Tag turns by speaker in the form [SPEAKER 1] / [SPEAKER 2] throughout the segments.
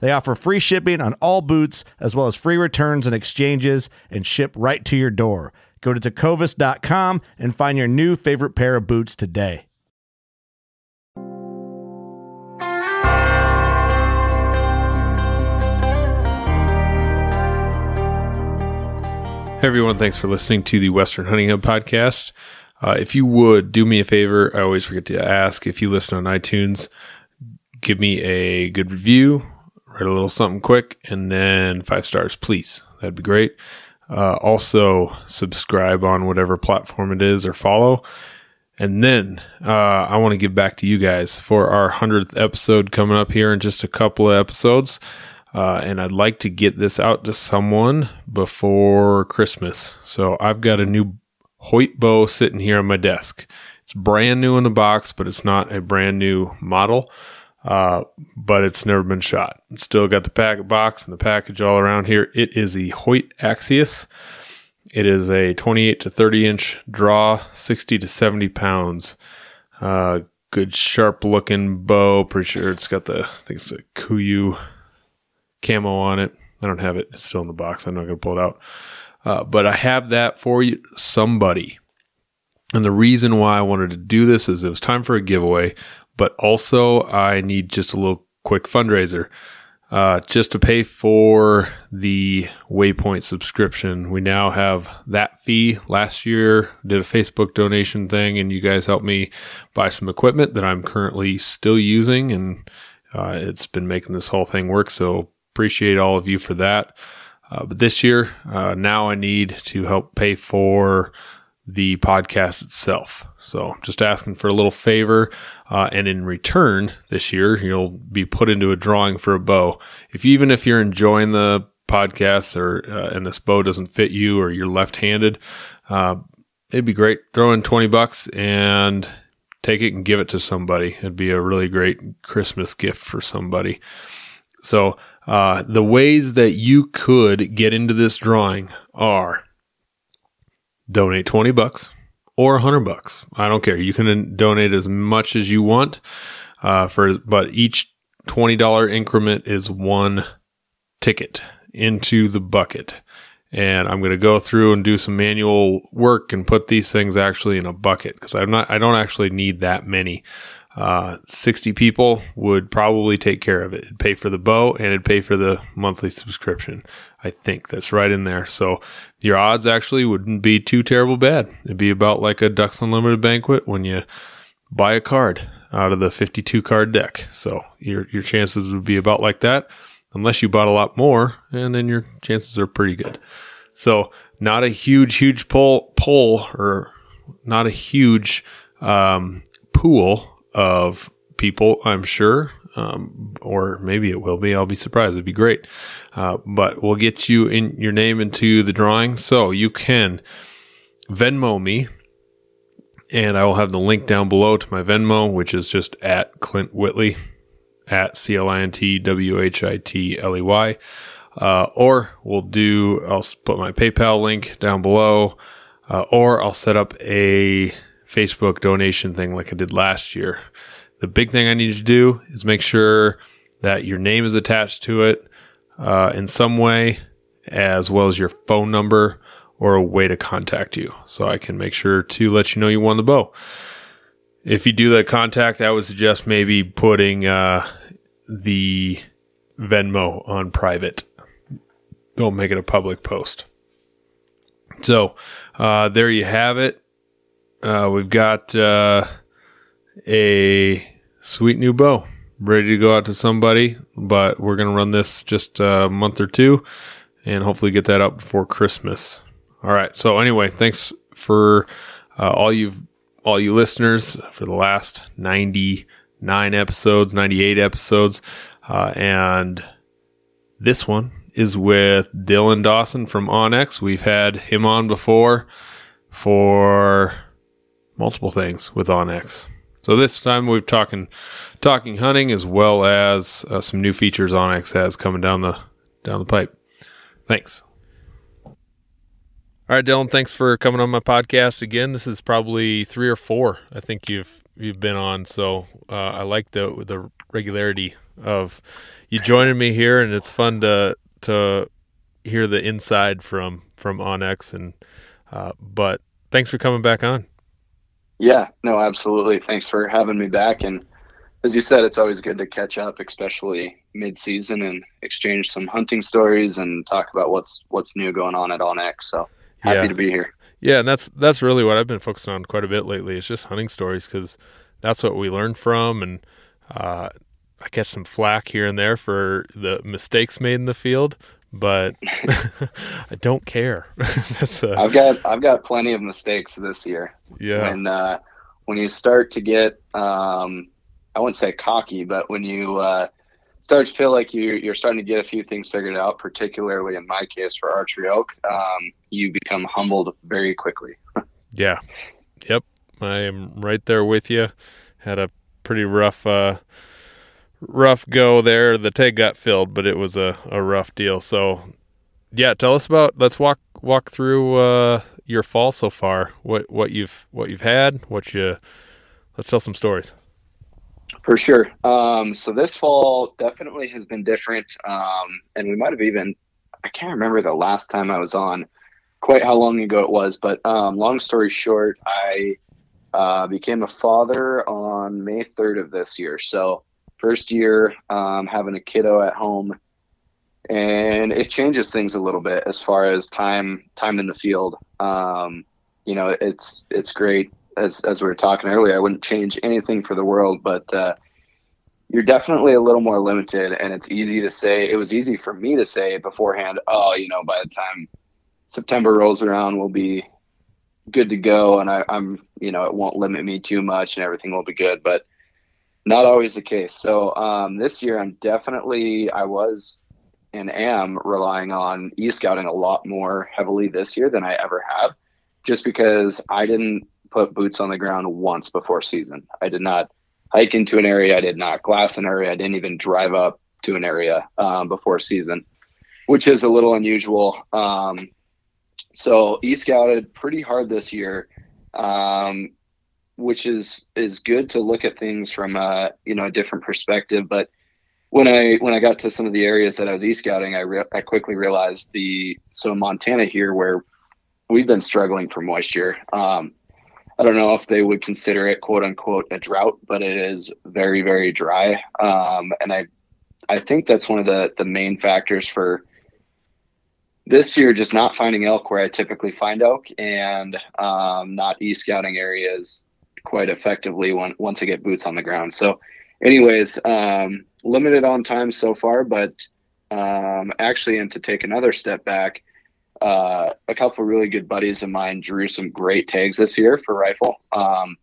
[SPEAKER 1] They offer free shipping on all boots, as well as free returns and exchanges, and ship right to your door. Go to tecovas.com and find your new favorite pair of boots today.
[SPEAKER 2] Hey everyone, thanks for listening to the Western Hunting Hub podcast. Uh, if you would do me a favor, I always forget to ask if you listen on iTunes, give me a good review, write a little something quick, and then five stars, please. That'd be great. Uh, also, subscribe on whatever platform it is or follow. And then uh, I want to give back to you guys for our 100th episode coming up here in just a couple of episodes. Uh, and I'd like to get this out to someone before Christmas. So I've got a new Hoyt bow sitting here on my desk. It's brand new in the box, but it's not a brand new model. Uh, but it's never been shot. Still got the packet box and the package all around here. It is a Hoyt Axius. It is a 28 to 30 inch draw, 60 to 70 pounds. Uh, good sharp looking bow. Pretty sure it's got the, I think it's a Kuiu camo on it. I don't have it. It's still in the box. I'm not going to pull it out. Uh, but I have that for you, somebody. And the reason why I wanted to do this is it was time for a giveaway, but also I need just a little quick fundraiser. Uh, just to pay for the Waypoint subscription. We now have that fee. Last year, did a Facebook donation thing, and you guys helped me buy some equipment that I'm currently still using, and uh, it's been making this whole thing work. So appreciate all of you for that. Uh, but this year, uh, now I need to help pay for the podcast itself. So just asking for a little favor. Uh, and in return, this year, you'll be put into a drawing for a bow. If even if you're enjoying the podcast or uh, and this bow doesn't fit you or you're left-handed, uh, it'd be great. Throw in 20 bucks and take it and give it to somebody. It'd be a really great Christmas gift for somebody. So uh, the ways that you could get into this drawing are donate 20 bucks or 100 bucks. I don't care. You can donate as much as you want uh, for but each $20 increment is one ticket into the bucket. And I'm going to go through and do some manual work and put these things actually in a bucket because I'm not I don't actually need that many. Uh, 60 people would probably take care of it. It'd pay for the bow and it'd pay for the monthly subscription. I think that's right in there. So your odds actually wouldn't be too terrible bad. It'd be about like a Ducks Unlimited banquet when you buy a card out of the 52 card deck. So your your chances would be about like that, unless you bought a lot more, and then your chances are pretty good. So not a huge huge pull pull or not a huge um, pool of people, I'm sure um, or maybe it will be. I'll be surprised. It'd be great. Uh, but we'll get you in your name into the drawing. So you can Venmo me, and I will have the link down below to my Venmo, which is just at Clint Whitley, at C L I N T W H I T L E Y. uh, or we'll do. I'll put my PayPal link down below, uh, or I'll set up a Facebook donation thing like I did last year. The big thing I need you to do is make sure that your name is attached to it uh, in some way, as well as your phone number or a way to contact you, so I can make sure to let you know you won the bow. If you do that contact, I would suggest maybe putting uh, the Venmo on private. Don't make it a public post. So uh, there you have it. Uh, we've got uh, a sweet new bow ready to go out to somebody, but we're going to run this just a month or two and hopefully get that up before Christmas. All right. So anyway, thanks for uh, all you've all you listeners for the last 99 episodes, 98 episodes. Uh, and this one is with Dylan Dawson from onX. We've had him on before for multiple things with onX. So this time we're talking talking hunting as well as uh, some new features onX has coming down the down the pipe. Thanks. All right, Dylan, thanks for coming on my podcast again. This is probably three or four. I think you've you've been on, so uh, I like the the regularity of you joining me here, and it's fun to to hear the inside from from onX. And uh, but thanks for coming back on.
[SPEAKER 3] Yeah, no, absolutely. Thanks for having me back. And as you said, it's always good to catch up, especially mid-season, and exchange some hunting stories and talk about what's what's new going on at onX. So happy
[SPEAKER 2] Yeah.
[SPEAKER 3] to be here.
[SPEAKER 2] Yeah, and that's that's really what I've been focusing on quite a bit lately. It's just hunting stories because that's what we learn from, and uh, I catch some flack here and there for the mistakes made in the field, but I don't care. that's uh,
[SPEAKER 3] I've got I've got plenty of mistakes this year.
[SPEAKER 2] yeah,
[SPEAKER 3] When uh, when you start to get um, I wouldn't say cocky, but when you uh, start to feel like you you're starting to get a few things figured out, particularly in my case for archery oak, um, you become humbled very quickly.
[SPEAKER 2] yeah, yep. I am right there with you. Had a pretty rough uh, rough go there. The tag got filled, but it was a, a rough deal. So yeah, tell us about let's walk walk through uh, your fall so far. What what you've what you've had, what you let's tell some stories.
[SPEAKER 3] For sure. Um, so this fall definitely has been different. Um, and we might have even, I can't remember the last time I was on, quite how long ago it was. But um, long story short, I uh, became a father on May 3rd of this year. So first year um, having a kiddo at home. And it changes things a little bit as far as time time in the field. Um, you know, it's it's great as as we were talking earlier, I wouldn't change anything for the world, but uh, you're definitely a little more limited, and it's easy to say. It was easy for me to say beforehand. Oh, you know, by the time September rolls around, we'll be good to go, and I, I'm, you know, it won't limit me too much, and everything will be good. But not always the case. So um, this year, I'm definitely, I was and am relying on e scouting a lot more heavily this year than I ever have, just because I didn't put boots on the ground once before season. I did not hike into an area. I did not glass an area. I didn't even drive up to an area um, before season, which is a little unusual. Um, so e scouted pretty hard this year, um, which is is good to look at things from a you know a different perspective. But when I when I got to some of the areas that I was e scouting, I re- I quickly realized the so Montana here where we've been struggling for moisture. Um, I don't know if they would consider it quote unquote a drought, but it is very, very dry. Um, and I, I think that's one of the, the main factors for this year, just not finding elk where I typically find elk and um, not e scouting areas quite effectively when, once I get boots on the ground. So, anyways, um, limited on time so far, but um, actually, and to take another step back, uh, a couple really good buddies of mine drew some great tags this year for rifle. Um,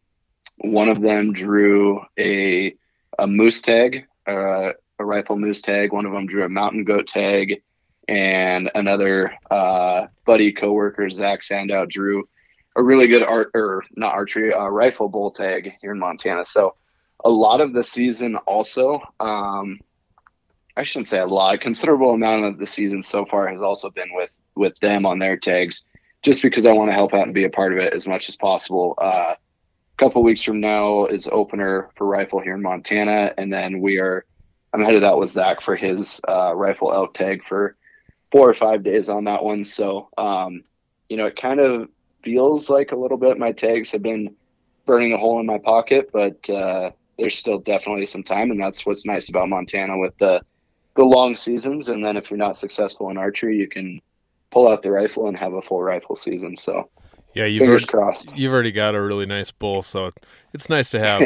[SPEAKER 3] one of them drew a a moose tag, uh, a rifle moose tag. One of them drew a mountain goat tag, and another uh, buddy coworker Zach Sandow drew a really good art or not archery uh, rifle bull tag here in Montana. So a lot of the season also. Um, I shouldn't say a lot, a considerable amount of the season so far has also been with with them on their tags, just because I want to help out and be a part of it as much as possible. Uh, a couple weeks from now is opener for rifle here in Montana, and then we are. I'm headed out with Zach for his uh, rifle elk tag for four or five days on that one. So, um, you know, it kind of feels like a little bit my tags have been burning a hole in my pocket, but uh, there's still definitely some time, and that's what's nice about Montana with the the long seasons. And then if you're not successful in archery, you can pull out the rifle and have a full rifle season. So
[SPEAKER 2] yeah, you've
[SPEAKER 3] fingers
[SPEAKER 2] already,
[SPEAKER 3] crossed.
[SPEAKER 2] You've already got a really nice bull, so it's nice to have.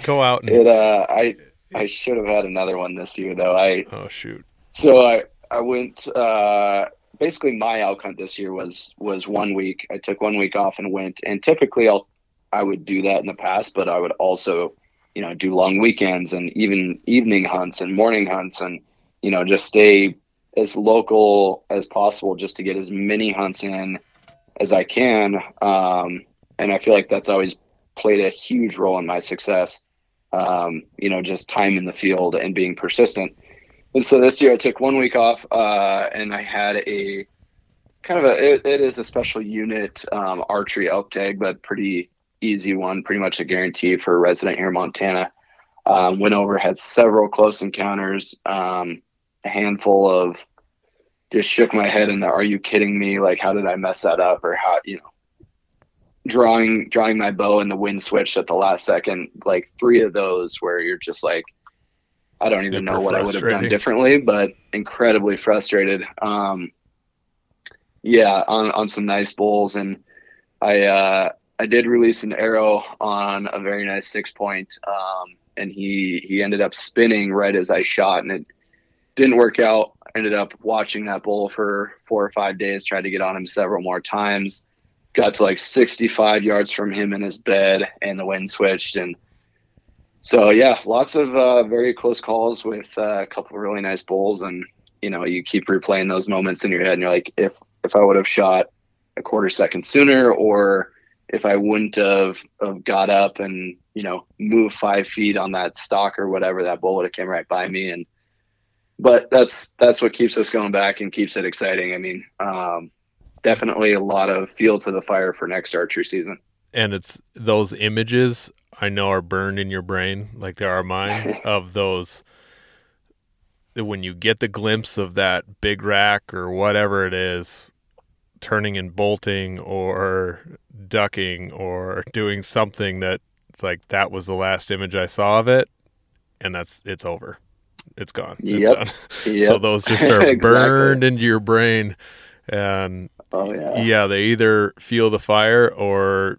[SPEAKER 2] Go out and
[SPEAKER 3] it. Uh, I I should have had another one this year though. I
[SPEAKER 2] oh shoot.
[SPEAKER 3] So I I went. Uh, basically, my elk hunt this year was was one week. I took one week off and went. And typically, I'll I would do that in the past, but I would also you know do long weekends and even evening hunts and morning hunts and you know just stay as local as possible just to get as many hunts in as I can. Um, and I feel like that's always played a huge role in my success. Um, you know, just time in the field and being persistent. And so this year I took one week off, uh, and I had a kind of a, it, it is a special unit, um, archery elk tag, but pretty easy one, pretty much a guarantee for a resident here in Montana. Um, went over, had several close encounters, um, a handful of just shook my head and are you kidding me? Like, how did I mess that up? Or how, you know, drawing drawing my bow and the wind switch at the last second like three of those where you're just like i don't even know what i would have done differently but incredibly frustrated. Um yeah on on some nice bulls and i uh i did release an arrow on a very nice six point um and he he ended up spinning right as i shot and it didn't work out. Ended up watching that bull for four or five days tried to get on him several more times. Got to like 65 yards from him in his bed and the wind switched and so yeah lots of uh, very close calls with uh, a couple of really nice bulls and you know you keep replaying those moments in your head and you're like if if i would have shot a quarter second sooner or if i wouldn't have, have got up and you know moved five feet on that stock or whatever that bull would have came right by me and but that's that's what keeps us going back and keeps it exciting i mean um, definitely a lot of fuel to the fire for next archery season.
[SPEAKER 2] And it's those images I know are burned in your brain, like there are mine, of those when you get the glimpse of that big rack or whatever it is turning and bolting or ducking or doing something that it's like that was the last image I saw of it and that's it's over. It's gone.
[SPEAKER 3] Yep.
[SPEAKER 2] It's yep. So those just are exactly. burned into your brain and
[SPEAKER 3] Oh yeah.
[SPEAKER 2] Yeah, they either feel the fire or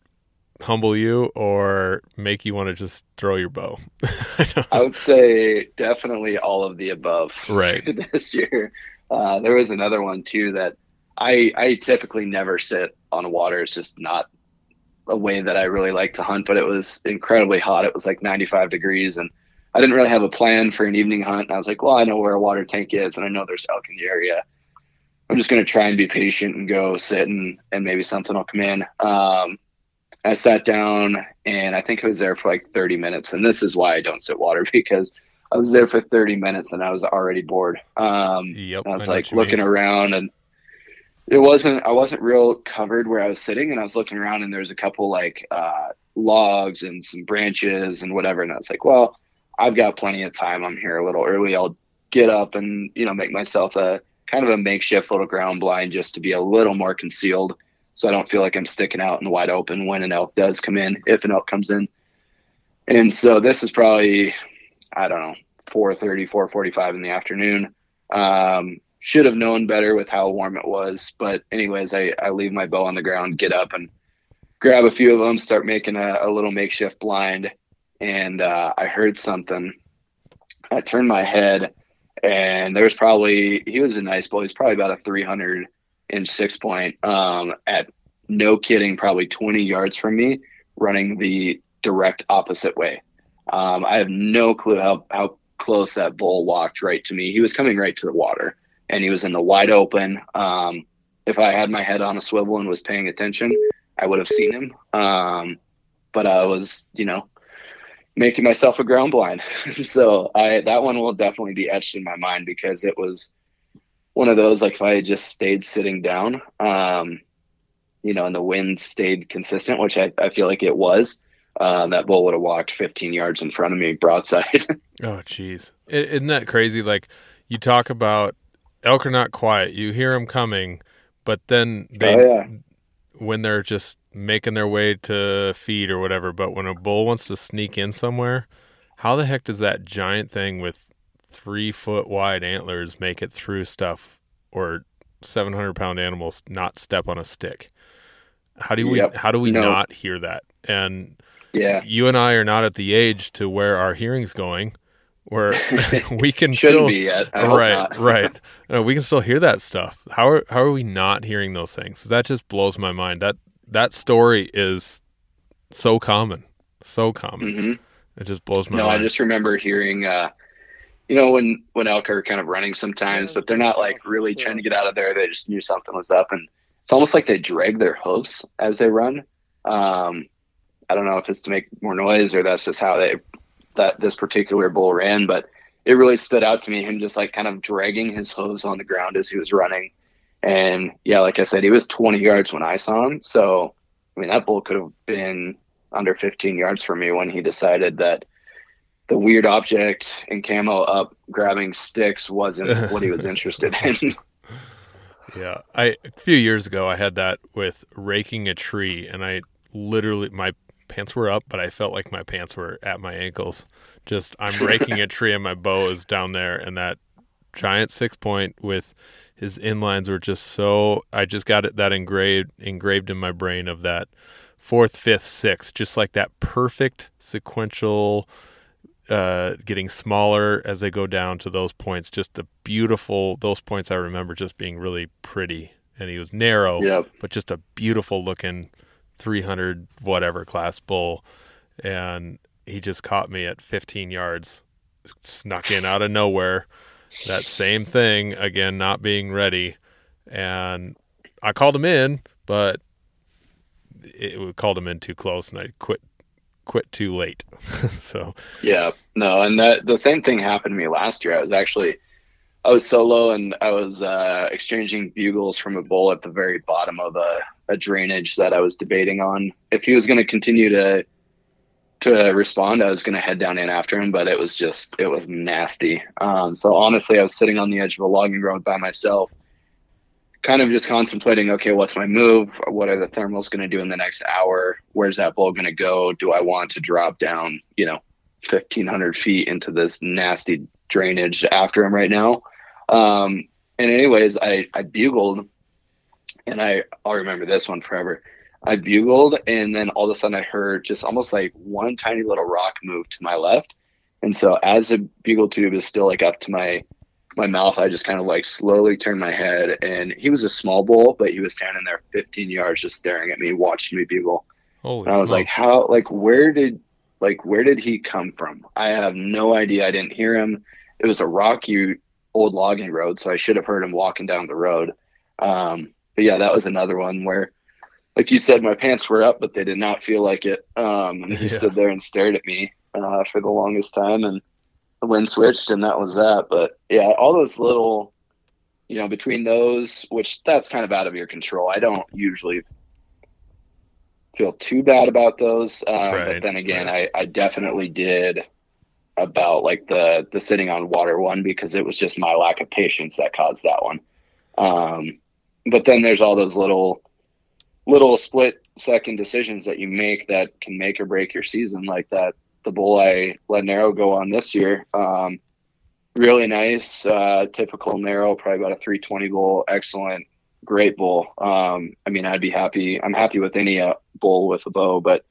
[SPEAKER 2] humble you or make you want to just throw your bow.
[SPEAKER 3] I, I, would say definitely all of the above.
[SPEAKER 2] Right.
[SPEAKER 3] this year, uh, there was another one too that I I typically never sit on water. It's just not a way that I really like to hunt. But it was incredibly hot. It was like 95 degrees, and I didn't really have a plan for an evening hunt. And I was like, well, I know where a water tank is, and I know there's elk in the area. I'm just going to try and be patient and go sit and, and maybe something will come in. Um, I sat down and I think I was there for like 30 minutes. And this is why I don't sit water because I was there for 30 minutes and I was already bored. Um,
[SPEAKER 2] yep,
[SPEAKER 3] I was I like looking mean. around and it wasn't, I wasn't real covered where I was sitting and I was looking around and there was a couple like, uh, logs and some branches and whatever. And I was like, well, I've got plenty of time. I'm here a little early. I'll get up and, you know, make myself a, kind of a makeshift little ground blind just to be a little more concealed so I don't feel like I'm sticking out in the wide open when an elk does come in, if an elk comes in. And so this is probably, I don't know, 4.30, 4.45 in the afternoon. Um, should have known better with how warm it was. But anyways, I, I leave my bow on the ground, get up and grab a few of them, start making a, a little makeshift blind. And uh, I heard something. I turned my head and there was probably he was a nice boy. He's probably about a 300 inch six point. Um, at no kidding, probably 20 yards from me, running the direct opposite way. Um, I have no clue how how close that bull walked right to me. He was coming right to the water, and he was in the wide open. Um, if I had my head on a swivel and was paying attention, I would have seen him. Um, but I was, you know, making myself a ground blind. so I that one will definitely be etched in my mind because it was one of those like if I had just stayed sitting down, um, you know, and the wind stayed consistent, which I, I feel like it was, uh, that bull would have walked 15 yards in front of me broadside.
[SPEAKER 2] oh, jeez. Isn't that crazy? Like you talk about elk are not quiet. You hear them coming, but then they, oh, yeah. when they're just making their way to feed or whatever, but when a bull wants to sneak in somewhere, how the heck does that giant thing with three foot wide antlers make it through stuff or 700 pound animals not step on a stick? How do we, yep. how do we no. not hear that? And
[SPEAKER 3] yeah,
[SPEAKER 2] you and I are not at the age to where our hearing's going where we can still,
[SPEAKER 3] be yet.
[SPEAKER 2] right, right. Uh, we can still hear that stuff. How are how are we not hearing those things? That just blows my mind. That that story is so common, so common. Mm-hmm. It just blows my
[SPEAKER 3] no,
[SPEAKER 2] mind.
[SPEAKER 3] I just remember hearing, uh, you know, when when elk are kind of running sometimes, but they're not like really trying to get out of there. They just knew something was up, and it's almost like they drag their hoofs as they run. Um, I don't know if it's to make more noise or that's just how they that this particular bull ran, but it really stood out to me. Him just like kind of dragging his hooves on the ground as he was running. And yeah, like I said, he was 20 yards when I saw him. So, I mean, that bull could have been under 15 yards for me when he decided that the weird object in camo up grabbing sticks wasn't what he was interested in.
[SPEAKER 2] Yeah, I a few years ago I had that with raking a tree, and I literally my pants were up, but I felt like my pants were at my ankles. Just I'm raking a tree and my bow is down there, and that giant six point with his inlines were just so. I just got it that engraved engraved in my brain of that fourth, fifth, sixth, just like that perfect sequential. Uh, getting smaller as they go down to those points. Just the beautiful those points I remember just being really pretty. And he was narrow,
[SPEAKER 3] yep.
[SPEAKER 2] but just a beautiful looking 300 whatever class bull and he just caught me at 15 yards snuck in out of nowhere that same thing again not being ready and i called him in but it, called him in too close and i quit quit too late so
[SPEAKER 3] yeah no and that the same thing happened to me last year i was actually I was solo and I was uh, exchanging bugles from a bull at the very bottom of a, a drainage that I was debating on. If he was going to continue to to respond, I was going to head down in after him, but it was just it was nasty. Um, so honestly, I was sitting on the edge of a logging road by myself, kind of just contemplating, okay, what's my move? What are the thermals going to do in the next hour? Where's that bull going to go? Do I want to drop down, you know, 1500 feet into this nasty drainage after him right now? Um, and anyways, I, I bugled and I, I'll remember this one forever. I bugled and then all of a sudden I heard just almost like one tiny little rock move to my left. And so as the bugle tube is still like up to my my mouth, I just kind of like slowly turned my head and he was a small bull, but he was standing there 15 yards just staring at me, watching me bugle. Holy and I was like, how like where did like where did he come from? I have no idea. I didn't hear him. It was a rocky old logging road, so I should have heard him walking down the road. Um, but yeah, that was another one where, like you said, my pants were up, but they did not feel like it. Um, and he yeah. stood there and stared at me uh, for the longest time, and the wind switched, and that was that. But yeah, all those little, you know, between those, which that's kind of out of your control. I don't usually feel too bad about those, uh, right, but then again, right. I, I definitely did about like the the sitting on water one because it was just my lack of patience that caused that one. Um, but then there's all those little little split second decisions that you make that can make or break your season, like that the bull I let narrow go on this year. Um, really nice, uh, typical narrow, probably about a 320 bull, excellent, great bull. Um, I mean, I'd be happy. I'm happy with any uh, bull with a bow, but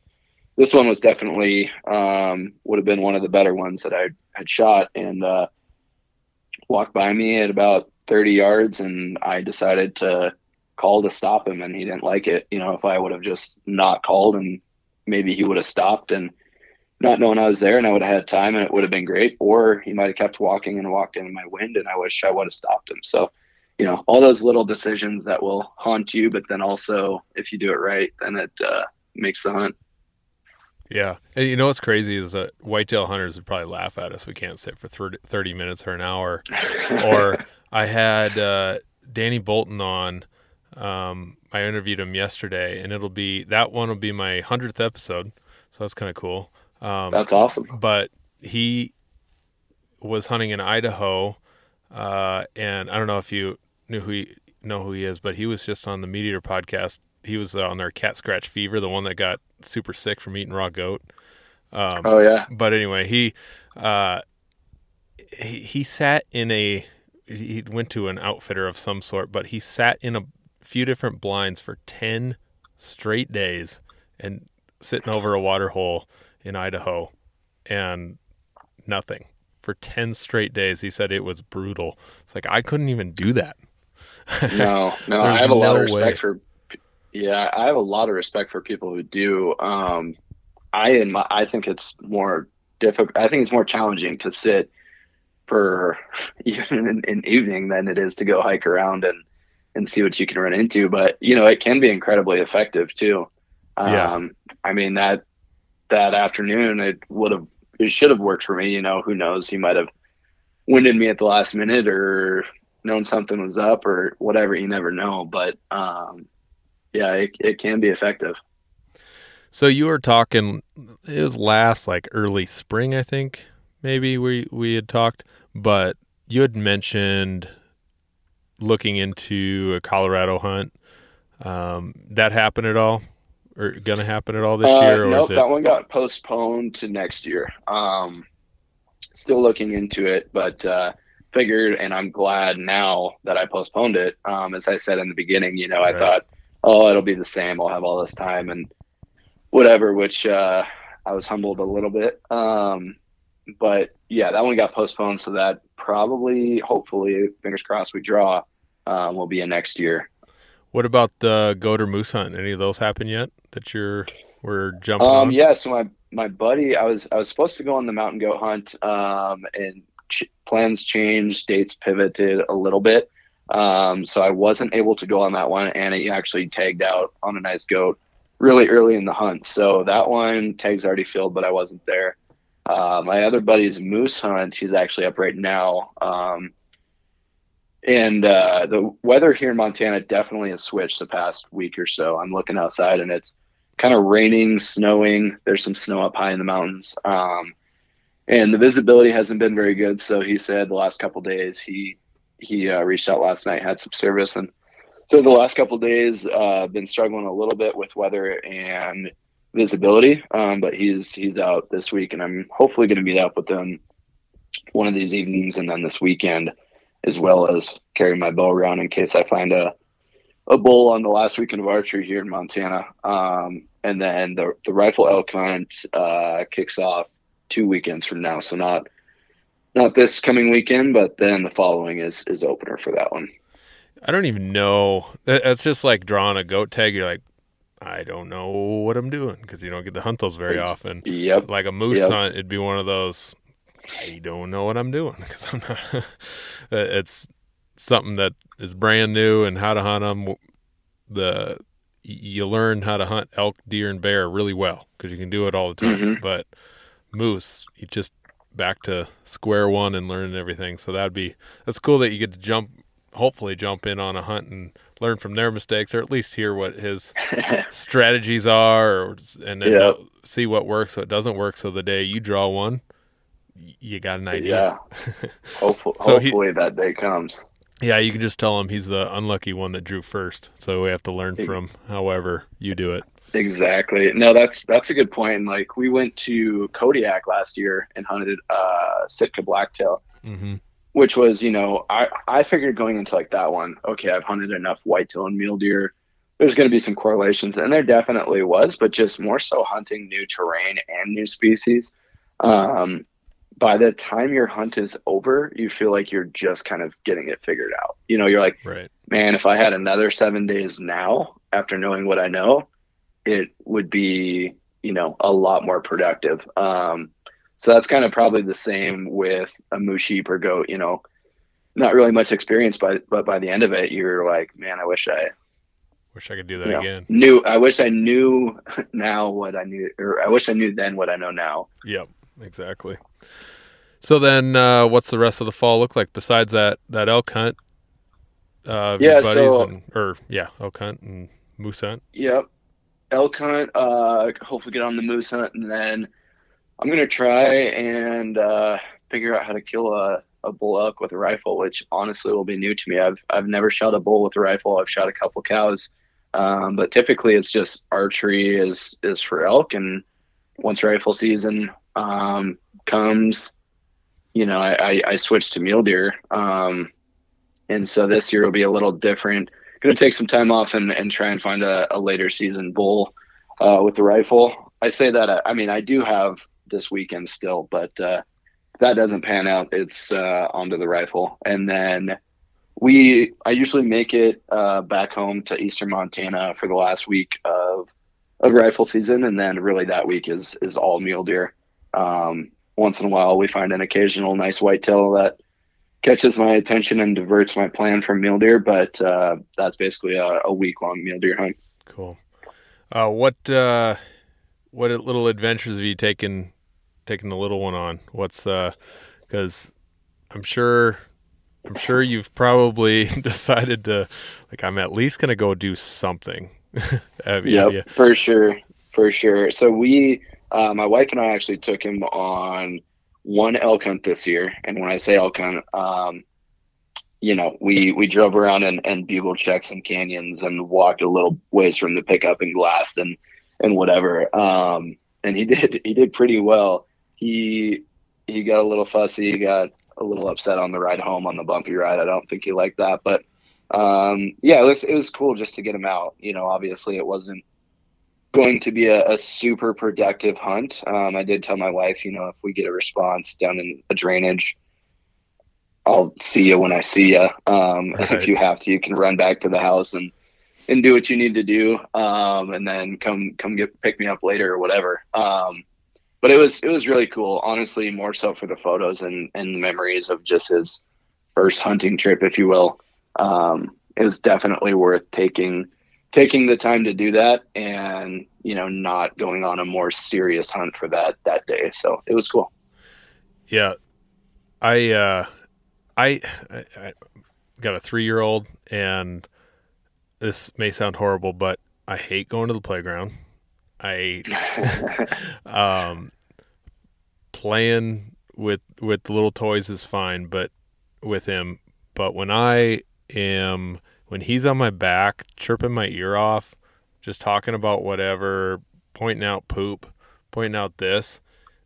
[SPEAKER 3] this one was definitely um, would have been one of the better ones that I had shot and uh, walked by me at about 30 yards and I decided to call to stop him and he didn't like it. You know, if I would have just not called and maybe he would have stopped and not knowing I was there and I would have had time and it would have been great. Or he might have kept walking and walked into my wind and I wish I would have stopped him. So, you know, all those little decisions that will haunt you, but then also if you do it right, then it uh, makes the hunt.
[SPEAKER 2] Yeah. And you know what's crazy is that whitetail hunters would probably laugh at us. We can't sit for 30 minutes or an hour. or I had uh, Danny Bolton on. Um, I interviewed him yesterday, and it'll be that one will be my 100th episode. So that's kind of cool.
[SPEAKER 3] Um, that's awesome.
[SPEAKER 2] But he was hunting in Idaho. Uh, and I don't know if you knew who he know who he is, but he was just on the MeatEater podcast. He was on their cat scratch fever, the one that got super sick from eating raw goat.
[SPEAKER 3] Um, oh yeah.
[SPEAKER 2] But anyway, he uh, he he sat in a he went to an outfitter of some sort, but he sat in a few different blinds for ten straight days and sitting over a water hole in Idaho and nothing for 10 straight days. He said it was brutal. It's like I couldn't even do that.
[SPEAKER 3] no, no, I have a no lot of respect way. for. Yeah, I have a lot of respect for people who do. Um, I and my, I think it's more difficult. I think it's more challenging to sit for even an, an evening than it is to go hike around and and see what you can run into. But you know, it can be incredibly effective too. Yeah. Um, I mean that that afternoon it would have it should have worked for me. You know, who knows? He might have winded me at the last minute or known something was up or whatever. You never know, but um, yeah, it, it can be effective.
[SPEAKER 2] So you were talking. It was last like early spring, I think. Maybe we we had talked, but you had mentioned looking into a Colorado hunt. Um, that happened at all, or gonna happen at all this
[SPEAKER 3] uh,
[SPEAKER 2] year?
[SPEAKER 3] Or nope, it... that one got postponed to next year. Um, still looking into it, but uh, figured, and I'm glad now that I postponed it. Um, as I said in the beginning, you know, right. I thought, oh, it'll be the same. I'll have all this time and whatever, which uh, I was humbled a little bit. Um, but yeah, that one got postponed, so that probably, hopefully, fingers crossed, we draw. Um, will be in next year.
[SPEAKER 2] What about the goat or moose hunt? Any of those happen yet that you're we're jumping
[SPEAKER 3] um,
[SPEAKER 2] on?
[SPEAKER 3] Yeah, so my my buddy, I was I was supposed to go on the mountain goat hunt, um, and ch- plans changed, dates pivoted a little bit. Um, so I wasn't able to go on that one, and he actually tagged out on a nice goat really early in the hunt. So that one tag's already filled, but I wasn't there. Uh, my other buddy's moose hunt, he's actually up right now. Um, and uh, the weather here in Montana definitely has switched the past week or so. I'm looking outside and it's kind of raining, snowing. There's some snow up high in the mountains. Um, and the visibility hasn't been very good. So he said the last couple days he he uh, reached out last night, had some service, and so the last couple days uh, been struggling a little bit with weather and visibility. Um, but he's he's out this week, and I'm hopefully going to meet up with him one of these evenings, and then this weekend, as well as carry my bow around in case I find a a bull on the last weekend of archery here in Montana. Um, and then the the rifle elk hunt uh, kicks off two weekends from now. So not not this coming weekend, but then the following is is opener for that one.
[SPEAKER 2] I don't even know. That's just like drawing a goat tag. You're like, I don't know what I'm doing because you don't get to hunt those very it's, often.
[SPEAKER 3] Yep.
[SPEAKER 2] Like a moose yep. hunt, it'd be one of those. I don't know what I'm doing because I'm not. it's something that is brand new and how to hunt them. The you learn how to hunt elk, deer, and bear really well because you can do it all the time. Mm-hmm. But moose, you just back to square one and learning everything. So that'd be that's cool that you get to jump, hopefully jump in on a hunt and learn from their mistakes, or at least hear what his strategies are, or, and then yep. see what works, it doesn't work. So the day you draw one, you got an idea.
[SPEAKER 3] Yeah. hopefully, so hopefully he, that day comes.
[SPEAKER 2] Yeah, you can just tell him he's the unlucky one that drew first. So we have to learn from however you do it.
[SPEAKER 3] Exactly. No, that's that's a good point. And like we went to Kodiak last year and hunted uh, Sitka blacktail, mm-hmm. which was you know I I figured going into like that one, okay, I've hunted enough whitetail and mule deer. There's going to be some correlations, and there definitely was, but just more so hunting new terrain and new species. Um, by the time your hunt is over, you feel like you're just kind of getting it figured out. You know, you're like,
[SPEAKER 2] right.
[SPEAKER 3] man, if I had another seven days now after knowing what I know, it would be you know a lot more productive um, so that's kind of probably the same with a moose sheep or goat you know not really much experience by but by the end of it you're like man i wish i
[SPEAKER 2] Wish I could do that
[SPEAKER 3] you know,
[SPEAKER 2] again.
[SPEAKER 3] Knew I wish I knew now what I knew, or I wish I knew then what I know now.
[SPEAKER 2] Yep, exactly. So then, uh, what's the rest of the fall look like besides that that elk hunt? Uh,
[SPEAKER 3] Yeah,
[SPEAKER 2] buddies
[SPEAKER 3] so-
[SPEAKER 2] and, or yeah, elk hunt and moose hunt.
[SPEAKER 3] Yep. Elk hunt, uh, hopefully get on the moose hunt, and then I'm gonna try and uh, figure out how to kill a, a bull elk with a rifle, which honestly will be new to me. I've I've never shot a bull with a rifle. I've shot a couple cows, um, but typically it's just archery is is for elk, and once rifle season um, comes, you know, I, I, I switched to mule deer, um, and so this year will be a little different going to take some time off and, and try and find a, a later season bull uh, with the rifle. I say that, uh, I mean, I do have this weekend still, but uh, that doesn't pan out, it's uh, onto the rifle. And then we, I usually make it uh, back home to Eastern Montana for the last week of, of rifle season. And then really that week is, is all mule deer. Um, once in a while, we find an occasional nice whitetail that catches my attention and diverts my plan from mule deer, but uh, that's basically a, a week long mule deer hunt.
[SPEAKER 2] Cool. Uh, what uh, what little adventures have you taken taken the little one on? What's uh, because I'm sure I'm sure you've probably decided to like I'm at least gonna go do something. Have you- have you-
[SPEAKER 3] Yep, for sure, for sure. So we, uh, my wife and I actually took him on one elk hunt this year, and when I say elk hunt, um, you know, we we drove around and, and bugle checked some canyons and walked a little ways from the pickup and glassed and and whatever. Um, and he did he did pretty well. He he got a little fussy, he got a little upset on the ride home on the bumpy ride. I don't think he liked that, but um, yeah, it was it was cool just to get him out. You know, obviously it wasn't going to be a, a super productive hunt. Um, I did tell my wife, you know, if we get a response down in a drainage, I'll see you when I see you. Um,
[SPEAKER 2] Right.
[SPEAKER 3] If you have to, you can run back to the house and and do what you need to do, um, and then come come get pick me up later or whatever. Um, but it was it was really cool, honestly, more so for the photos and and the memories of just his first hunting trip, if you will. Um, it was definitely worth taking taking the time to do that and you know not going on a more serious hunt for that that day. So it was cool.
[SPEAKER 2] Yeah, I uh, I, I, I got a three year old, and this may sound horrible, but I hate going to the playground. I um, playing with with the little toys is fine, but with him, but when I am when he's on my back, chirping my ear off, just talking about whatever, pointing out poop, pointing out this,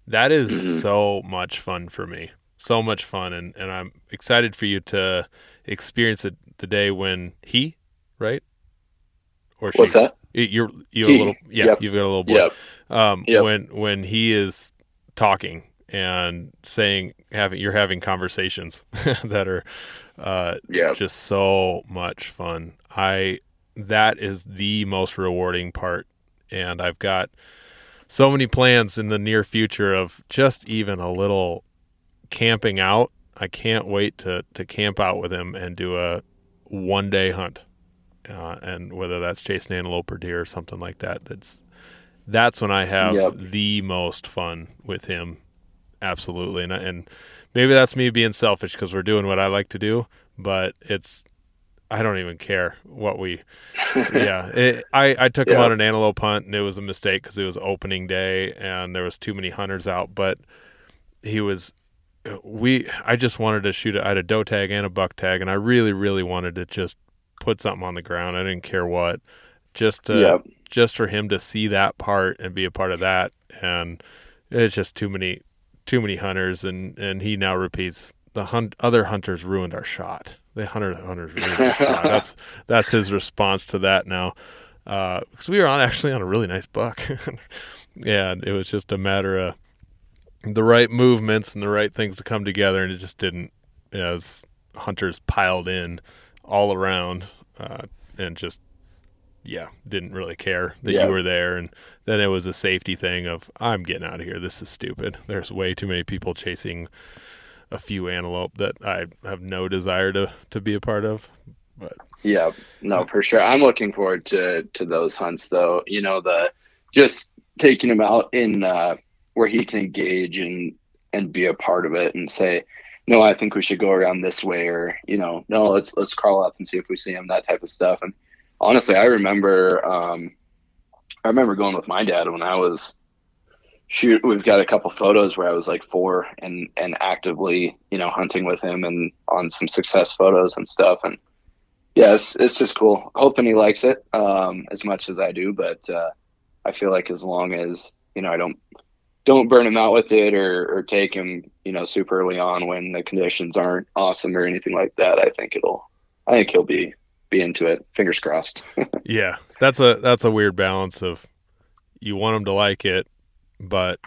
[SPEAKER 2] that is so much fun for me. So much fun, and and I'm excited for you to experience it the day when he, right, or she,
[SPEAKER 3] what's that
[SPEAKER 2] you're you a little yeah
[SPEAKER 3] Yep.
[SPEAKER 2] you've got a little boy
[SPEAKER 3] yep
[SPEAKER 2] um,
[SPEAKER 3] Yep.
[SPEAKER 2] when when he is talking and saying having you're having conversations that are uh,
[SPEAKER 3] yep
[SPEAKER 2] just so much fun. I that is the most rewarding part, and I've got so many plans in the near future of just even a little camping out. I can't wait to to camp out with him and do a one day hunt, uh, and whether that's chasing antelope or deer or something like that. That's that's when I have
[SPEAKER 3] Yep.
[SPEAKER 2] the most fun with him. Absolutely, and and maybe that's me being selfish because we're doing what I like to do, but it's I don't even care what we. yeah, it, I I took him on an antelope hunt and it was a mistake because it was opening day and there was too many hunters out, but he was. We I just wanted to shoot. A, I had a doe tag and a buck tag, and I really really wanted to just put something on the ground. I didn't care what, just to
[SPEAKER 3] Yep.
[SPEAKER 2] just for him to see that part and be a part of that and it's just too many too many hunters and and he now repeats the hunt other hunters ruined our shot. The hunter hunters ruined our shot. That's that's his response to that now. Uh because we were on actually on a really nice buck. And it was just a matter of the right movements and the right things to come together and it just didn't as hunters piled in all around uh and just yeah, didn't really care that
[SPEAKER 3] Yeah.
[SPEAKER 2] you were there. And then it was a safety thing of, I'm getting out of here. This is stupid. There's way too many people chasing a few antelope that I have no desire to, to be a part of. But
[SPEAKER 3] yeah, no, for sure. I'm looking forward to to those hunts though. You know, the just taking him out in uh, where he can engage and and be a part of it and say, no, I think we should go around this way, or you know, no, let's let's crawl up and see if we see him, that type of stuff. And honestly, I remember, um, I remember going with my dad when I was shoot. We've got a couple photos where I was like four and and actively, you know, hunting with him and on some success photos and stuff. And yeah, it's, it's just cool. Hoping he likes it um, as much as I do, but uh, I feel like as long as you know I don't don't burn him out with it or, or take him you know super early on when the conditions aren't awesome or anything like that, I think it'll I think he'll be be into it. Fingers crossed.
[SPEAKER 2] yeah, that's a that's a weird balance of you want him to like it, but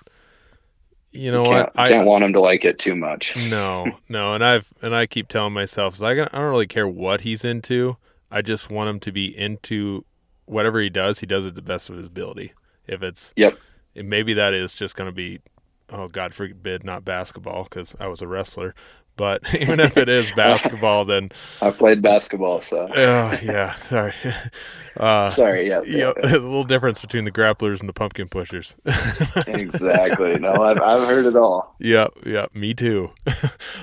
[SPEAKER 2] you know
[SPEAKER 3] you
[SPEAKER 2] what?
[SPEAKER 3] I can't want him to like it too much.
[SPEAKER 2] No, no, and I've and I keep telling myself, I don't really care what he's into. I just want him to be into whatever he does. He does it the best of his ability. If it's
[SPEAKER 3] yep, And
[SPEAKER 2] maybe that is just going to be, oh God forbid, not basketball because I was a wrestler. But even if it is basketball, then
[SPEAKER 3] I played basketball, so
[SPEAKER 2] oh yeah, sorry,
[SPEAKER 3] uh, sorry, yeah, yeah,
[SPEAKER 2] yeah, a little difference between the grapplers and the pumpkin pushers.
[SPEAKER 3] exactly. No, I've I've heard it all.
[SPEAKER 2] Yep, yep, me too.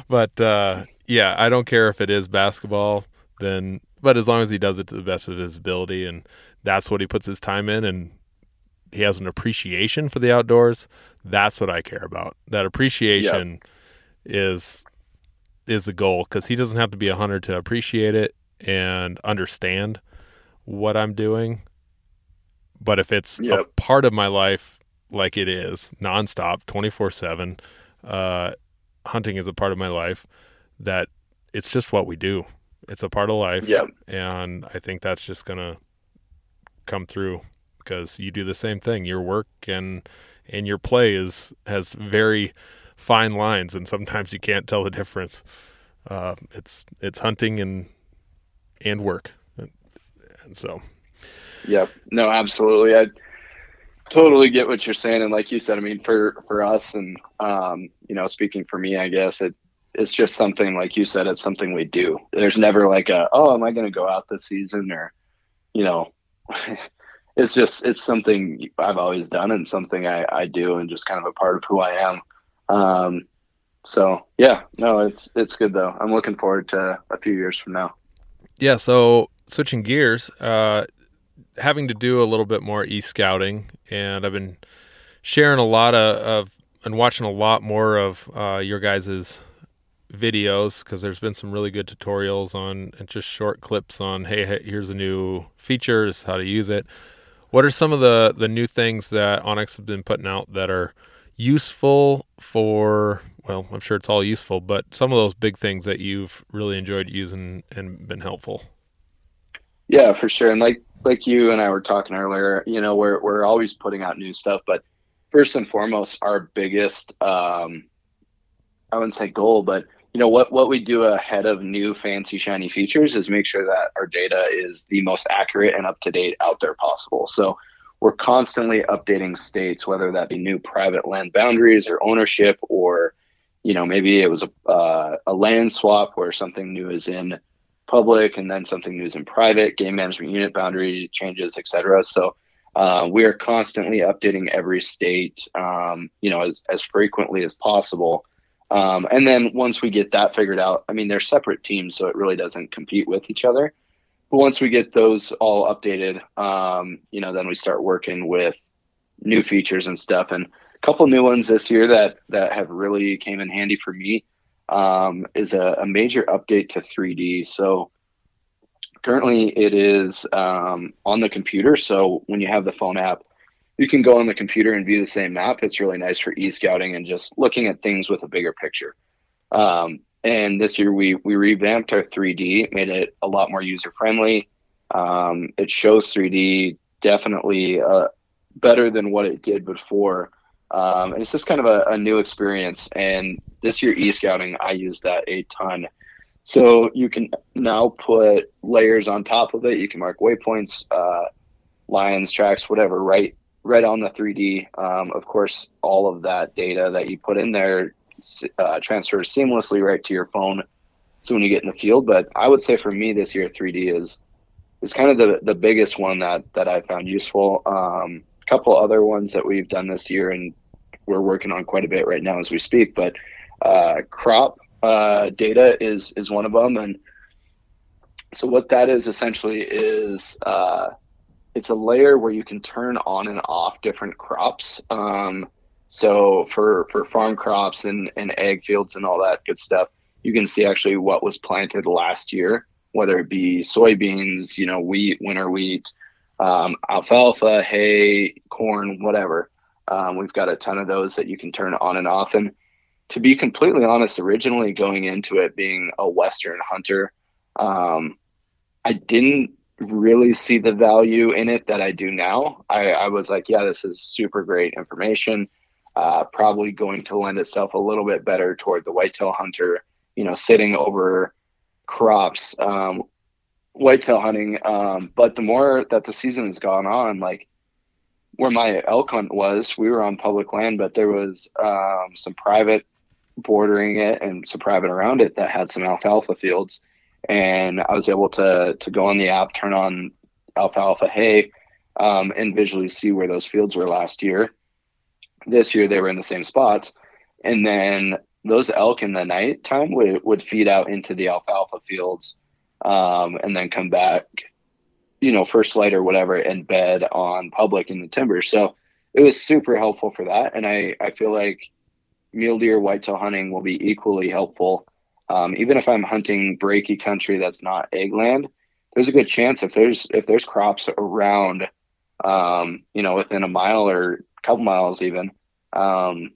[SPEAKER 2] but uh, yeah, I don't care if it is basketball, then, but as long as he does it to the best of his ability, and that's what he puts his time in, and he has an appreciation for the outdoors. That's what I care about. That appreciation yep. is is the goal because he doesn't have to be a hunter to appreciate it and understand what I'm doing. But if it's yep. a part of my life, like it is nonstop, 24 seven, uh, hunting is a part of my life that it's just what we do. It's a part of life.
[SPEAKER 3] Yep.
[SPEAKER 2] And I think that's just going to come through because you do the same thing. Your work and, and your play is, has very, fine lines, and sometimes you can't tell the difference. Uh, it's it's hunting and and work, and, so.
[SPEAKER 3] Yeah, no, absolutely. I totally get what you're saying, and like you said, I mean, for for us, and um, you know, speaking for me, I guess it it's just something like you said. It's something we do. There's never like a oh, am I going to go out this season or, you know. it's just it's something I've always done and something I, I do and just kind of a part of who I am. Um, so yeah, no, it's it's good though. I'm looking forward to a few years from now.
[SPEAKER 2] Yeah. So switching gears, uh, having to do a little bit more e scouting, and I've been sharing a lot of, of and watching a lot more of uh, your guys's videos because there's been some really good tutorials on and just short clips on hey, here's a new features how to use it what are some of the the new things that OnX has been putting out that are useful for well i'm sure it's all useful but some of those big things that you've really enjoyed using and been helpful.
[SPEAKER 3] Yeah for sure. And like like you and i were talking earlier you know we're, we're always putting out new stuff but first and foremost our biggest um i wouldn't say goal but you know what what we do ahead of new fancy shiny features is make sure that our data is the most accurate and up to date out there possible. So we're constantly updating states, whether that be new private land boundaries or ownership, or you know maybe it was a, uh, a land swap where something new is in public and then something new is in private, game management unit boundary changes, etc. So uh, we are constantly updating every state, um, you know, as, as frequently as possible. Um, and then once we get that figured out, I mean, they're separate teams, so it really doesn't compete with each other. But once we get those all updated, um, you know, then we start working with new features and stuff. And a couple new ones this year that that have really came in handy for me um, is a, a, major update to 3D. So currently it is um, on the computer. So when you have the phone app, you can go on the computer and view the same map. It's really nice for e-scouting and just looking at things with a bigger picture. Um, and this year we we revamped our 3D, made it a lot more user friendly. Um, it shows 3D definitely uh, better than what it did before. Um, and it's just kind of a, a, new experience. And this year, e-scouting, I use that a ton. So you can now put layers on top of it. You can mark waypoints, uh, lines, tracks, whatever, right, right on the 3D. Um, of course, all of that data that you put in there uh, transfers seamlessly right to your phone. So when you get in the field, but I would say for me this year, 3D is is kind of the the biggest one that that I found useful. Um, a couple other ones that we've done this year, and we're working on quite a bit right now as we speak. But uh, crop uh, data is is one of them, and so what that is essentially is uh, it's a layer where you can turn on and off different crops. Um, so for for farm crops and, and ag fields and all that good stuff, you can see actually what was planted last year, whether it be soybeans, you know, wheat, winter wheat, um, alfalfa, hay, corn, whatever. Um, we've got a ton of those that you can turn on and off. And to be completely honest, originally going into it being a Western hunter, um, I didn't really see the value in it that I do now. I, I was like, yeah, this is super great information. Uh, probably going to lend itself a little bit better toward the whitetail hunter, you know, sitting over crops, um, whitetail hunting. Um, but the more that the season has gone on, like where my elk hunt was, we were on public land, but there was um, some private bordering it and some private around it that had some alfalfa fields and I was able to to go on the app, turn on alfalfa hay, um, and visually see where those fields were last year. This year they were in the same spots, and then those elk in the nighttime would would feed out into the alfalfa fields, um, and then come back, you know, first light or whatever, and bed on public in the timber. So it was super helpful for that, and I I feel like mule deer whitetail hunting will be equally helpful. Um, even if I'm hunting breaky country that's not ag land, there's a good chance if there's if there's crops around, um, you know, within a mile or couple miles even, um,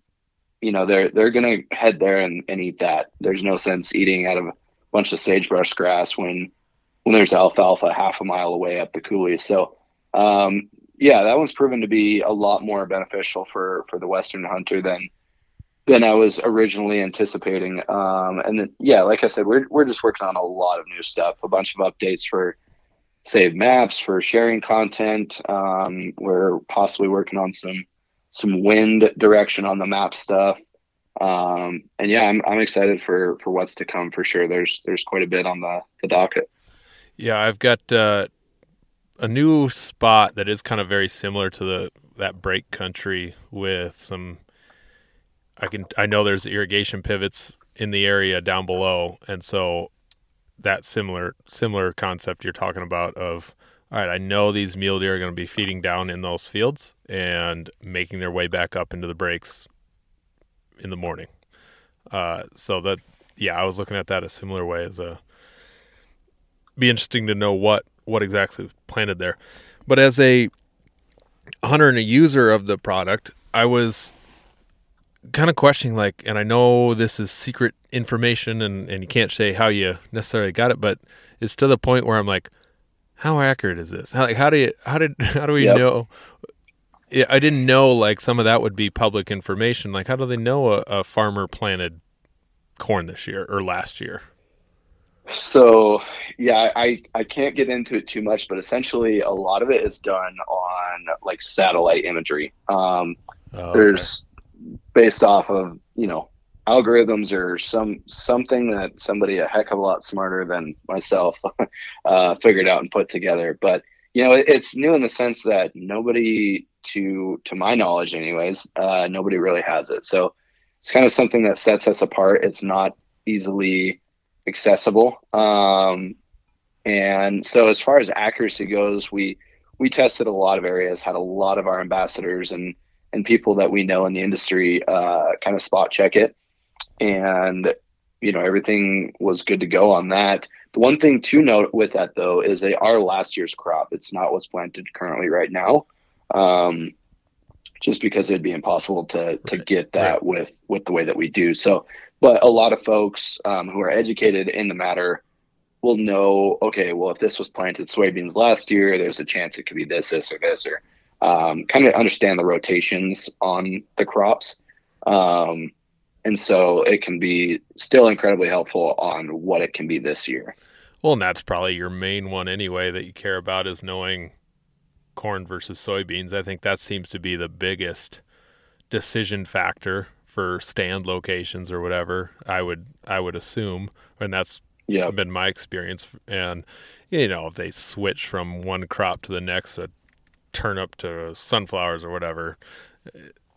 [SPEAKER 3] you know, they're they're gonna head there and, and eat that. There's no sense eating out of a bunch of sagebrush grass when when there's alfalfa half a mile away up the coulee. So um, yeah, that one's proven to be a lot more beneficial for for the western hunter than than I was originally anticipating. Um, and then, yeah, like I said, we're, we're just working on a lot of new stuff, a bunch of updates for save maps, for sharing content. Um, we're possibly working on some, some wind direction on the map stuff. Um, and yeah, I'm, I'm excited for, for what's to come for sure. There's, there's quite a bit on the, the docket.
[SPEAKER 2] Yeah. I've got, uh, a new spot that is kind of very similar to the, that break country with some, I can I know there's irrigation pivots in the area down below, and so that similar similar concept you're talking about of all right, I know these mule deer are going to be feeding down in those fields and making their way back up into the breaks in the morning. Uh, so that yeah, I was looking at that a similar way as a be interesting to know what what exactly was planted there. But as a hunter and a user of the product, I was kind of questioning like and i know this is secret information and, and you can't say how you necessarily got it but it's to the point where i'm like how accurate is this? How, like, how do you how did how do we yep. know? I didn't know like some of that would be public information. Like how do they know a, a farmer planted corn this year or last year?
[SPEAKER 3] So yeah i i can't get into it too much but essentially a lot of it is done on like satellite imagery. Um oh, okay. there's based off of you know algorithms or some something that somebody a heck of a lot smarter than myself uh, figured out and put together. But you know, it, it's new in the sense that nobody, to to my knowledge, anyways, uh, nobody really has it. So it's kind of something that sets us apart. It's not easily accessible, um, and so as far as accuracy goes, we we tested a lot of areas, had a lot of our ambassadors and and people that we know in the industry uh, kind of spot check it. And, you know, everything was good to go on that. The one thing to note with that, though, is they are last year's crop. It's not what's planted currently right now. Um, just because it'd be impossible to to right. get that right. with with the way that we do. So, but a lot of folks um, who are educated in the matter will know. Okay, well, if this was planted soybeans last year, there's a chance it could be this, this, or this, or um, kind of understand the rotations on the crops. Um, and so it can be still incredibly helpful on what it can be this year.
[SPEAKER 2] Well, and that's probably your main one anyway that you care about is knowing corn versus soybeans. I think that seems to be the biggest decision factor for stand locations or whatever. I would I would assume, and that's
[SPEAKER 3] Yeah.
[SPEAKER 2] been my experience. And you know, if they switch from one crop to the next, a turnip to sunflowers or whatever,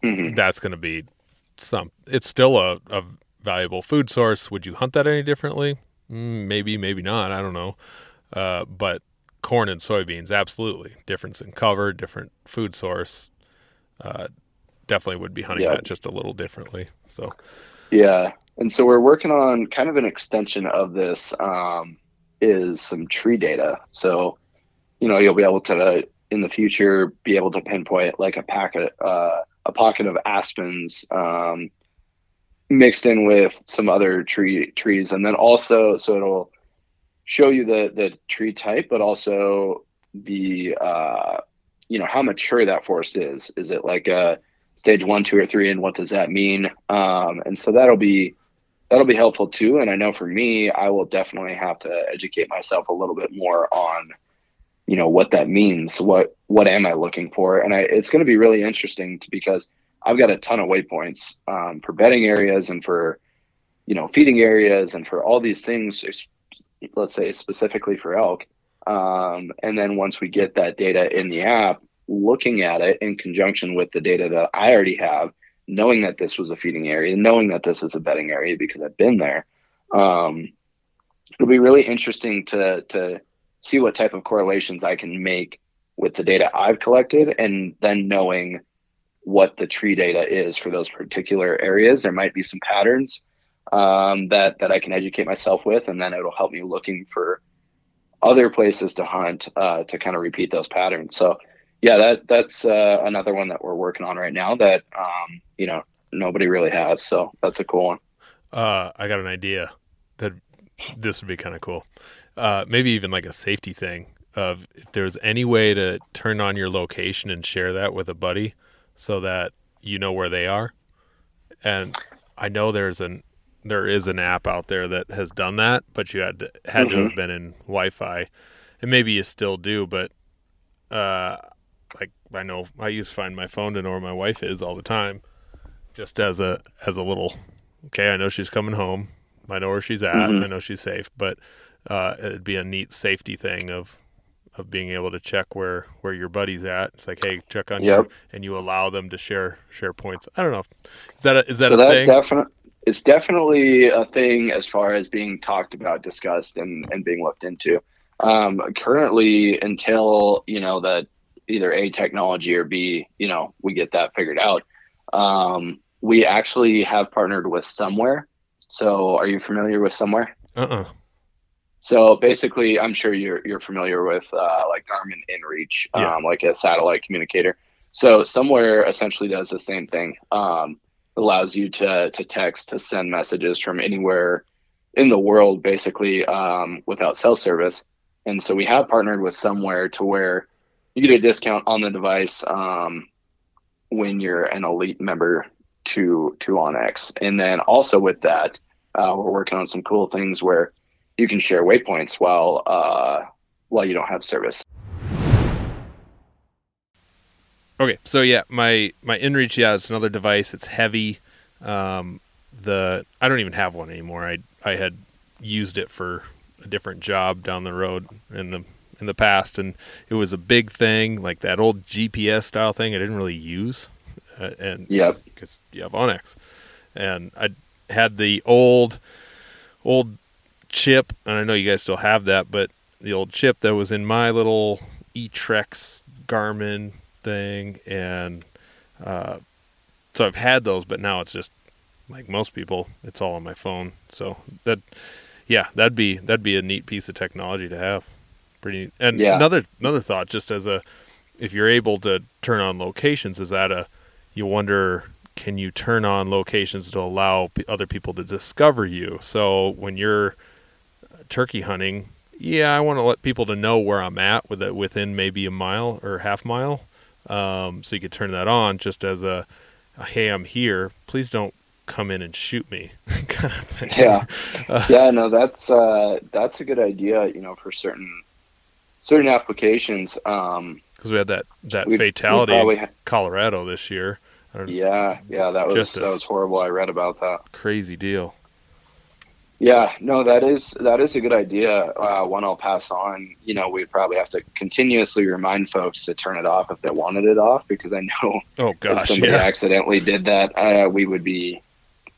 [SPEAKER 3] Mhm.
[SPEAKER 2] that's going to be some. It's still a, a valuable food source. Would you hunt that any differently? Mm, maybe, maybe not. I don't know. Uh, but corn and soybeans, absolutely difference in cover, different food source. Uh, definitely would be hunting
[SPEAKER 3] Yeah.
[SPEAKER 2] that just a little differently. So
[SPEAKER 3] Yeah. And so we're working on kind of an extension of this um, is some tree data. So, you know, you'll be able to in the future be able to pinpoint like a packet, uh, a pocket of aspens um, mixed in with some other tree trees, and then also so it'll show you the the tree type, but also the uh, you know how mature that forest is. Is it like a stage one, two, or three, and what does that mean? Um, and so that'll be that'll be helpful too. And I know for me, I will definitely have to educate myself a little bit more on, you know, what that means. What what am I looking for? And I, it's going to be really interesting because I've got a ton of waypoints um, for bedding areas and for, you know, feeding areas and for all these things. Let's say specifically for elk. Um, and then once we get that data in the app, looking at it in conjunction with the data that I already have, knowing that this was a feeding area, knowing that this is a bedding area because I've been there, um, it'll be really interesting to to see what type of correlations I can make with the data I've collected, and then knowing what the tree data is for those particular areas. There might be some patterns um, that that I can educate myself with, and then it'll help me looking for other places to hunt uh, to kind of repeat those patterns. So yeah, that that's uh, another one that we're working on right now that um, you know nobody really has. So that's a cool one.
[SPEAKER 2] Uh, I got an idea that this would be kind of cool. Uh, maybe even like a safety thing of if there's any way to turn on your location and share that with a buddy so that you know where they are. And I know there's an there is an app out there that has done that, but you had to, had to have been in Wi-Fi, and maybe you still do. But uh, like I know I use Find My Phone to know where my wife is all the time, just as a as a little okay, I know she's coming home. I know where she's at.
[SPEAKER 3] Mhm.
[SPEAKER 2] I know she's safe. But uh, it'd be a neat safety thing of of being able to check where where your buddy's at. It's like, hey, check on
[SPEAKER 3] Yep.
[SPEAKER 2] your, and you allow them to share share points. I don't know. Is that a, is that
[SPEAKER 3] so
[SPEAKER 2] a
[SPEAKER 3] that
[SPEAKER 2] thing?
[SPEAKER 3] definitely it's definitely a thing as far as being talked about, discussed, and and being looked into. Um, currently, until you know that either a technology or b you know we get that figured out. Um, we actually have partnered with Somewear. So, are you familiar with Somewear?
[SPEAKER 2] uh-uh.
[SPEAKER 3] So basically, I'm sure you're you're familiar with uh, like Garmin InReach, um,
[SPEAKER 2] Yeah.
[SPEAKER 3] like a satellite communicator. So Somewear essentially does the same thing. Um, allows you to to text to send messages from anywhere in the world, basically um, without cell service. And so we have partnered with Somewear to where you get a discount on the device um, when you're an elite member to to OnX. And then also with that, uh, we're working on some cool things where you can share waypoints while uh, while you don't have service.
[SPEAKER 2] Okay, so yeah, my my InReach, yeah, it's another device. It's heavy. Um, the I don't even have one anymore. I I had used it for a different job down the road in the in the past, and it was a big thing, like that old GPS style thing. I didn't really use, uh, and
[SPEAKER 3] yeah,
[SPEAKER 2] because you have OnX, and I had the old old chip, and I know you guys still have that, but the old chip that was in my little eTrex Garmin thing, and uh, so I've had those, but now it's just like most people, it's all on my phone. So that, yeah, that'd be that'd be a neat piece of technology to have. Pretty neat. And
[SPEAKER 3] Yeah.
[SPEAKER 2] another another thought, just as a, if you're able to turn on locations, is that a, you wonder can you turn on locations to allow p- other people to discover you? So when you're turkey hunting, yeah, I want to let people to know where I'm at with it within maybe a mile or half mile. Um, so you could turn that on just as a, hey, I'm here. Please don't come in and shoot me. kind of thing.
[SPEAKER 3] Yeah,
[SPEAKER 2] Uh,
[SPEAKER 3] yeah, no, that's uh, that's a good idea. You know, for certain certain applications. Um,
[SPEAKER 2] Because we had that that fatality in Colorado this year.
[SPEAKER 3] Yeah, yeah, that was that was horrible. I read about that.
[SPEAKER 2] crazy deal.
[SPEAKER 3] Yeah, no, that is that is a good idea. Uh, one I'll pass on. You know, we'd probably have to continuously remind folks to turn it off if they wanted it off, because I know
[SPEAKER 2] Oh
[SPEAKER 3] if somebody
[SPEAKER 2] yeah.
[SPEAKER 3] accidentally did that, uh, we would be,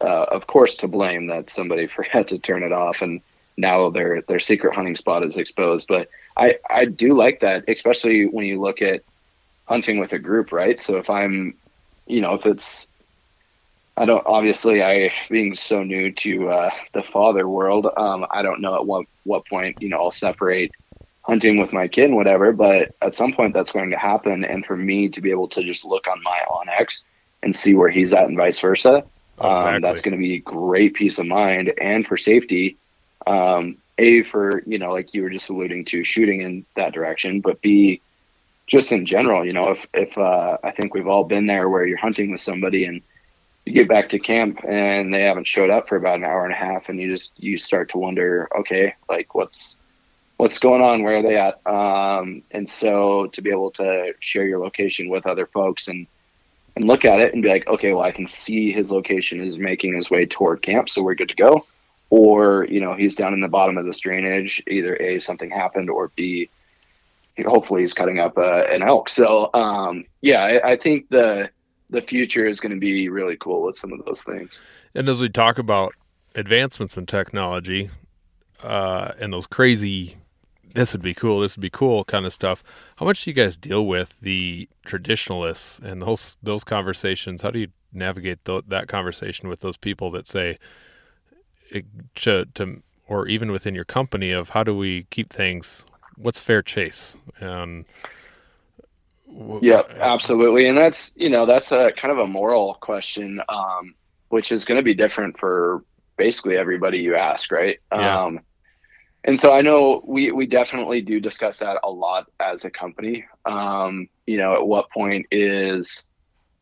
[SPEAKER 3] uh, of course, to blame that somebody forgot to turn it off, and now their their secret hunting spot is exposed. But I I do like that, especially when you look at hunting with a group, right? So if I'm, you know, if it's I don't obviously I being so new to uh, the father world, um, I don't know at what what point you know I'll separate hunting with my kid and whatever. But at some point that's going to happen, and for me to be able to just look on my OnX and see where he's at and vice versa, um,
[SPEAKER 2] Exactly.
[SPEAKER 3] that's going to be great peace of mind and for safety. Um, a for you know like you were just alluding to shooting in that direction, but B just in general, you know, if if uh, I think we've all been there where you're hunting with somebody and you get back to camp and they haven't showed up for about an hour and a half and you just you start to wonder okay like what's what's going on? Where are they at? Um, and so to be able to share your location with other folks and and look at it and be like okay well i can see his location is making his way toward camp so we're good to go. Or you know he's down in the bottom of this drainage either a something happened or b hopefully he's cutting up uh, an elk. So um, yeah I, I think the the future is going to be really cool with some of those things.
[SPEAKER 2] And as we talk about advancements in technology uh, and those crazy, this would be cool, this would be cool kind of stuff, how much do you guys deal with the traditionalists and those those conversations? How do you navigate th- that conversation with those people that say, it, to, to, or even within your company, of how do we keep things? What's fair chase? And w-
[SPEAKER 3] Yeah, absolutely. And that's, you know, that's a kind of a moral question, um, which is going to be different for basically everybody you ask, right?
[SPEAKER 2] Yeah.
[SPEAKER 3] Um, and so I know we, we definitely do discuss that a lot as a company. Um, you know, at what point is,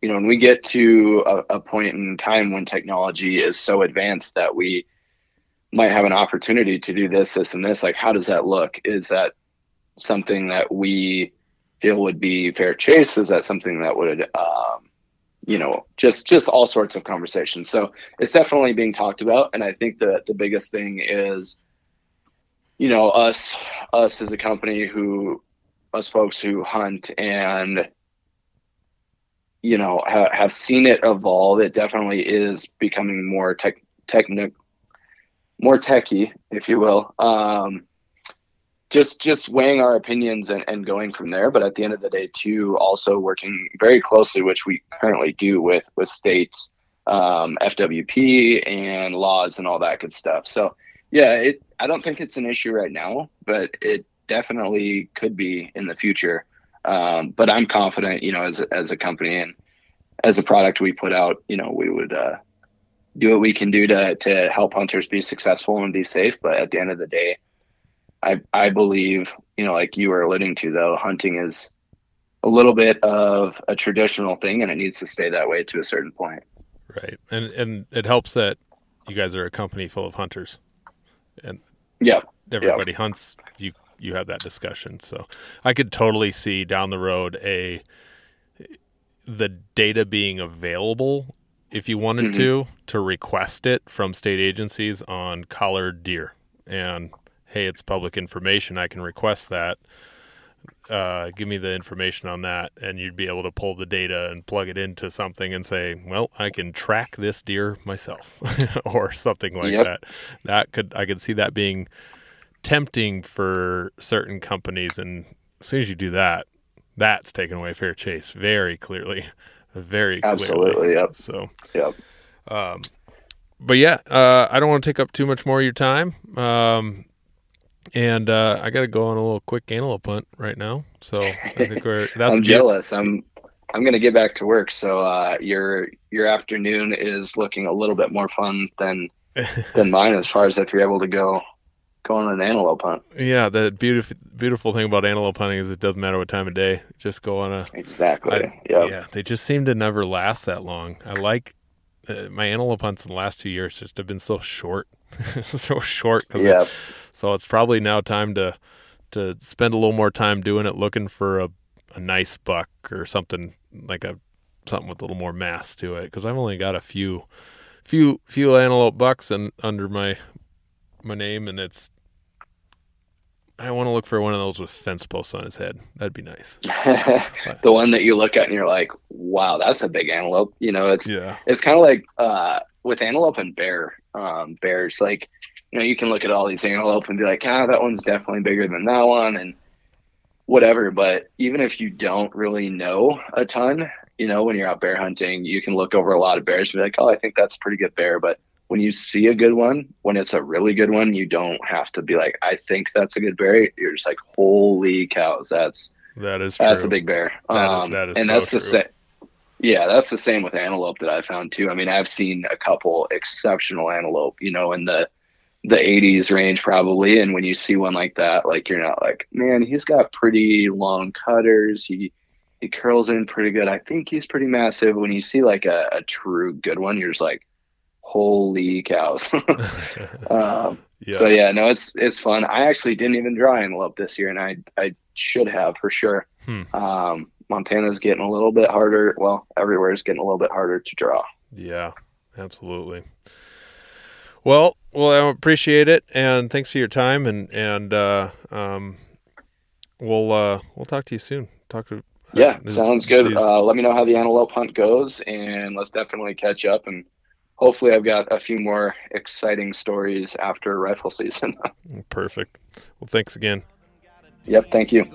[SPEAKER 3] you know, when we get to a, a point in time when technology is so advanced that we might have an opportunity to do this, this, and this, like, how does that look? Is that something that we feel would be fair chase? Is that something that would, um, you know, just just all sorts of conversations. So it's definitely being talked about, and I think that the biggest thing is, you know, us us as a company who, us folks who hunt and you know ha- have seen it evolve. It definitely is becoming more tech technic more techy, if you will. Um, just just weighing our opinions and, and going from there. But at the end of the day too also working very closely which we currently do with with states um, fwp and laws and all that good stuff. So yeah it i don't think it's an issue right now but it definitely could be in the future. Um, but i'm confident you know as, as a company and as a product we put out you know we would uh, do what we can do to to help hunters be successful and be safe. But at the end of the day I I believe, you know, like you were alluding to though, hunting is a little bit of a traditional thing and it needs to stay that way to a certain point.
[SPEAKER 2] Right. And and it helps that you guys are a company full of hunters. And
[SPEAKER 3] Yeah.
[SPEAKER 2] everybody hunts, you you have that discussion. So I could totally see down the road a the data being available if you wanted
[SPEAKER 3] Mhm.
[SPEAKER 2] to to request it from state agencies on collared deer and hey it's public information i can request that uh, give me the information on that and you'd be able to pull the data and plug it into something and say well i can track this deer myself or something like
[SPEAKER 3] Yep.
[SPEAKER 2] that that could i could see that being tempting for certain companies and as soon as you do that that's taken away fair chase very clearly very clearly
[SPEAKER 3] Absolutely. Yep.
[SPEAKER 2] so
[SPEAKER 3] Yep.
[SPEAKER 2] um, but yeah, uh, I don't want to take up too much more of your time. Um, and uh, I got to go on a little quick antelope hunt right now. So I think we're that's
[SPEAKER 3] I'm
[SPEAKER 2] good.
[SPEAKER 3] jealous. I'm I'm gonna get back to work. So uh, your your afternoon is looking a little bit more fun than than mine as far as if you're able to go go on an antelope hunt.
[SPEAKER 2] yeah, the beautiful beautiful thing about antelope hunting is it doesn't matter what time of day. Just go on a
[SPEAKER 3] Exactly.
[SPEAKER 2] I-
[SPEAKER 3] yep.
[SPEAKER 2] yeah. They just seem to never last that long. I like uh, my antelope hunts in the last two years just have been so short, so short. 'cause
[SPEAKER 3] Yeah.
[SPEAKER 2] So it's probably now time to to spend a little more time doing it, looking for a, a nice buck or something like a something with a little more mass to it. Because I've only got a few few few antelope bucks and under my my name, and it's. I want to look for one of those with fence posts on his head. That'd be nice.
[SPEAKER 3] the one that you look at and you're like, "Wow, that's a big antelope." You know, it's
[SPEAKER 2] Yeah.
[SPEAKER 3] it's kind of like uh, with antelope and bear. Um, bears, like you know, you can look at all these antelope and be like, "Ah, that one's definitely bigger than that one," and whatever. But even if you don't really know a ton, you know, when you're out bear hunting, you can look over a lot of bears and be like, "Oh, I think that's a pretty good bear," but when you see a good one, when it's a really good one, you don't have to be like, I think that's a good bear. You're just like, holy cows, that's
[SPEAKER 2] That is true.
[SPEAKER 3] that's a big bear.
[SPEAKER 2] That
[SPEAKER 3] Um,
[SPEAKER 2] that is
[SPEAKER 3] and
[SPEAKER 2] so
[SPEAKER 3] that's the same. Yeah, that's the same with antelope that I found too. I mean, I've seen a couple exceptional antelope, you know, in the the 80s range probably. And when you see one like that, like you're not like, man, he's got pretty long cutters. He he curls in pretty good. I think he's pretty massive. When you see like a, a true good one, you're just like, holy cows. um,
[SPEAKER 2] yeah.
[SPEAKER 3] so yeah, no, it's it's fun. I actually didn't even draw antelope this year, and I I should have for sure.
[SPEAKER 2] Hmm.
[SPEAKER 3] Um, Montana's getting a little bit harder. Well, everywhere is getting a little bit harder to draw.
[SPEAKER 2] Yeah, absolutely. Well, well, I appreciate it, and thanks for your time, and and uh, um, we'll uh, we'll talk to you soon. Talk to
[SPEAKER 3] Yeah,
[SPEAKER 2] these-
[SPEAKER 3] sounds good.
[SPEAKER 2] these-
[SPEAKER 3] Uh, let me know how the antelope hunt goes, and let's definitely catch up. And hopefully, I've got a few more exciting stories after rifle season.
[SPEAKER 2] perfect. Well, thanks again.
[SPEAKER 3] yep, thank you.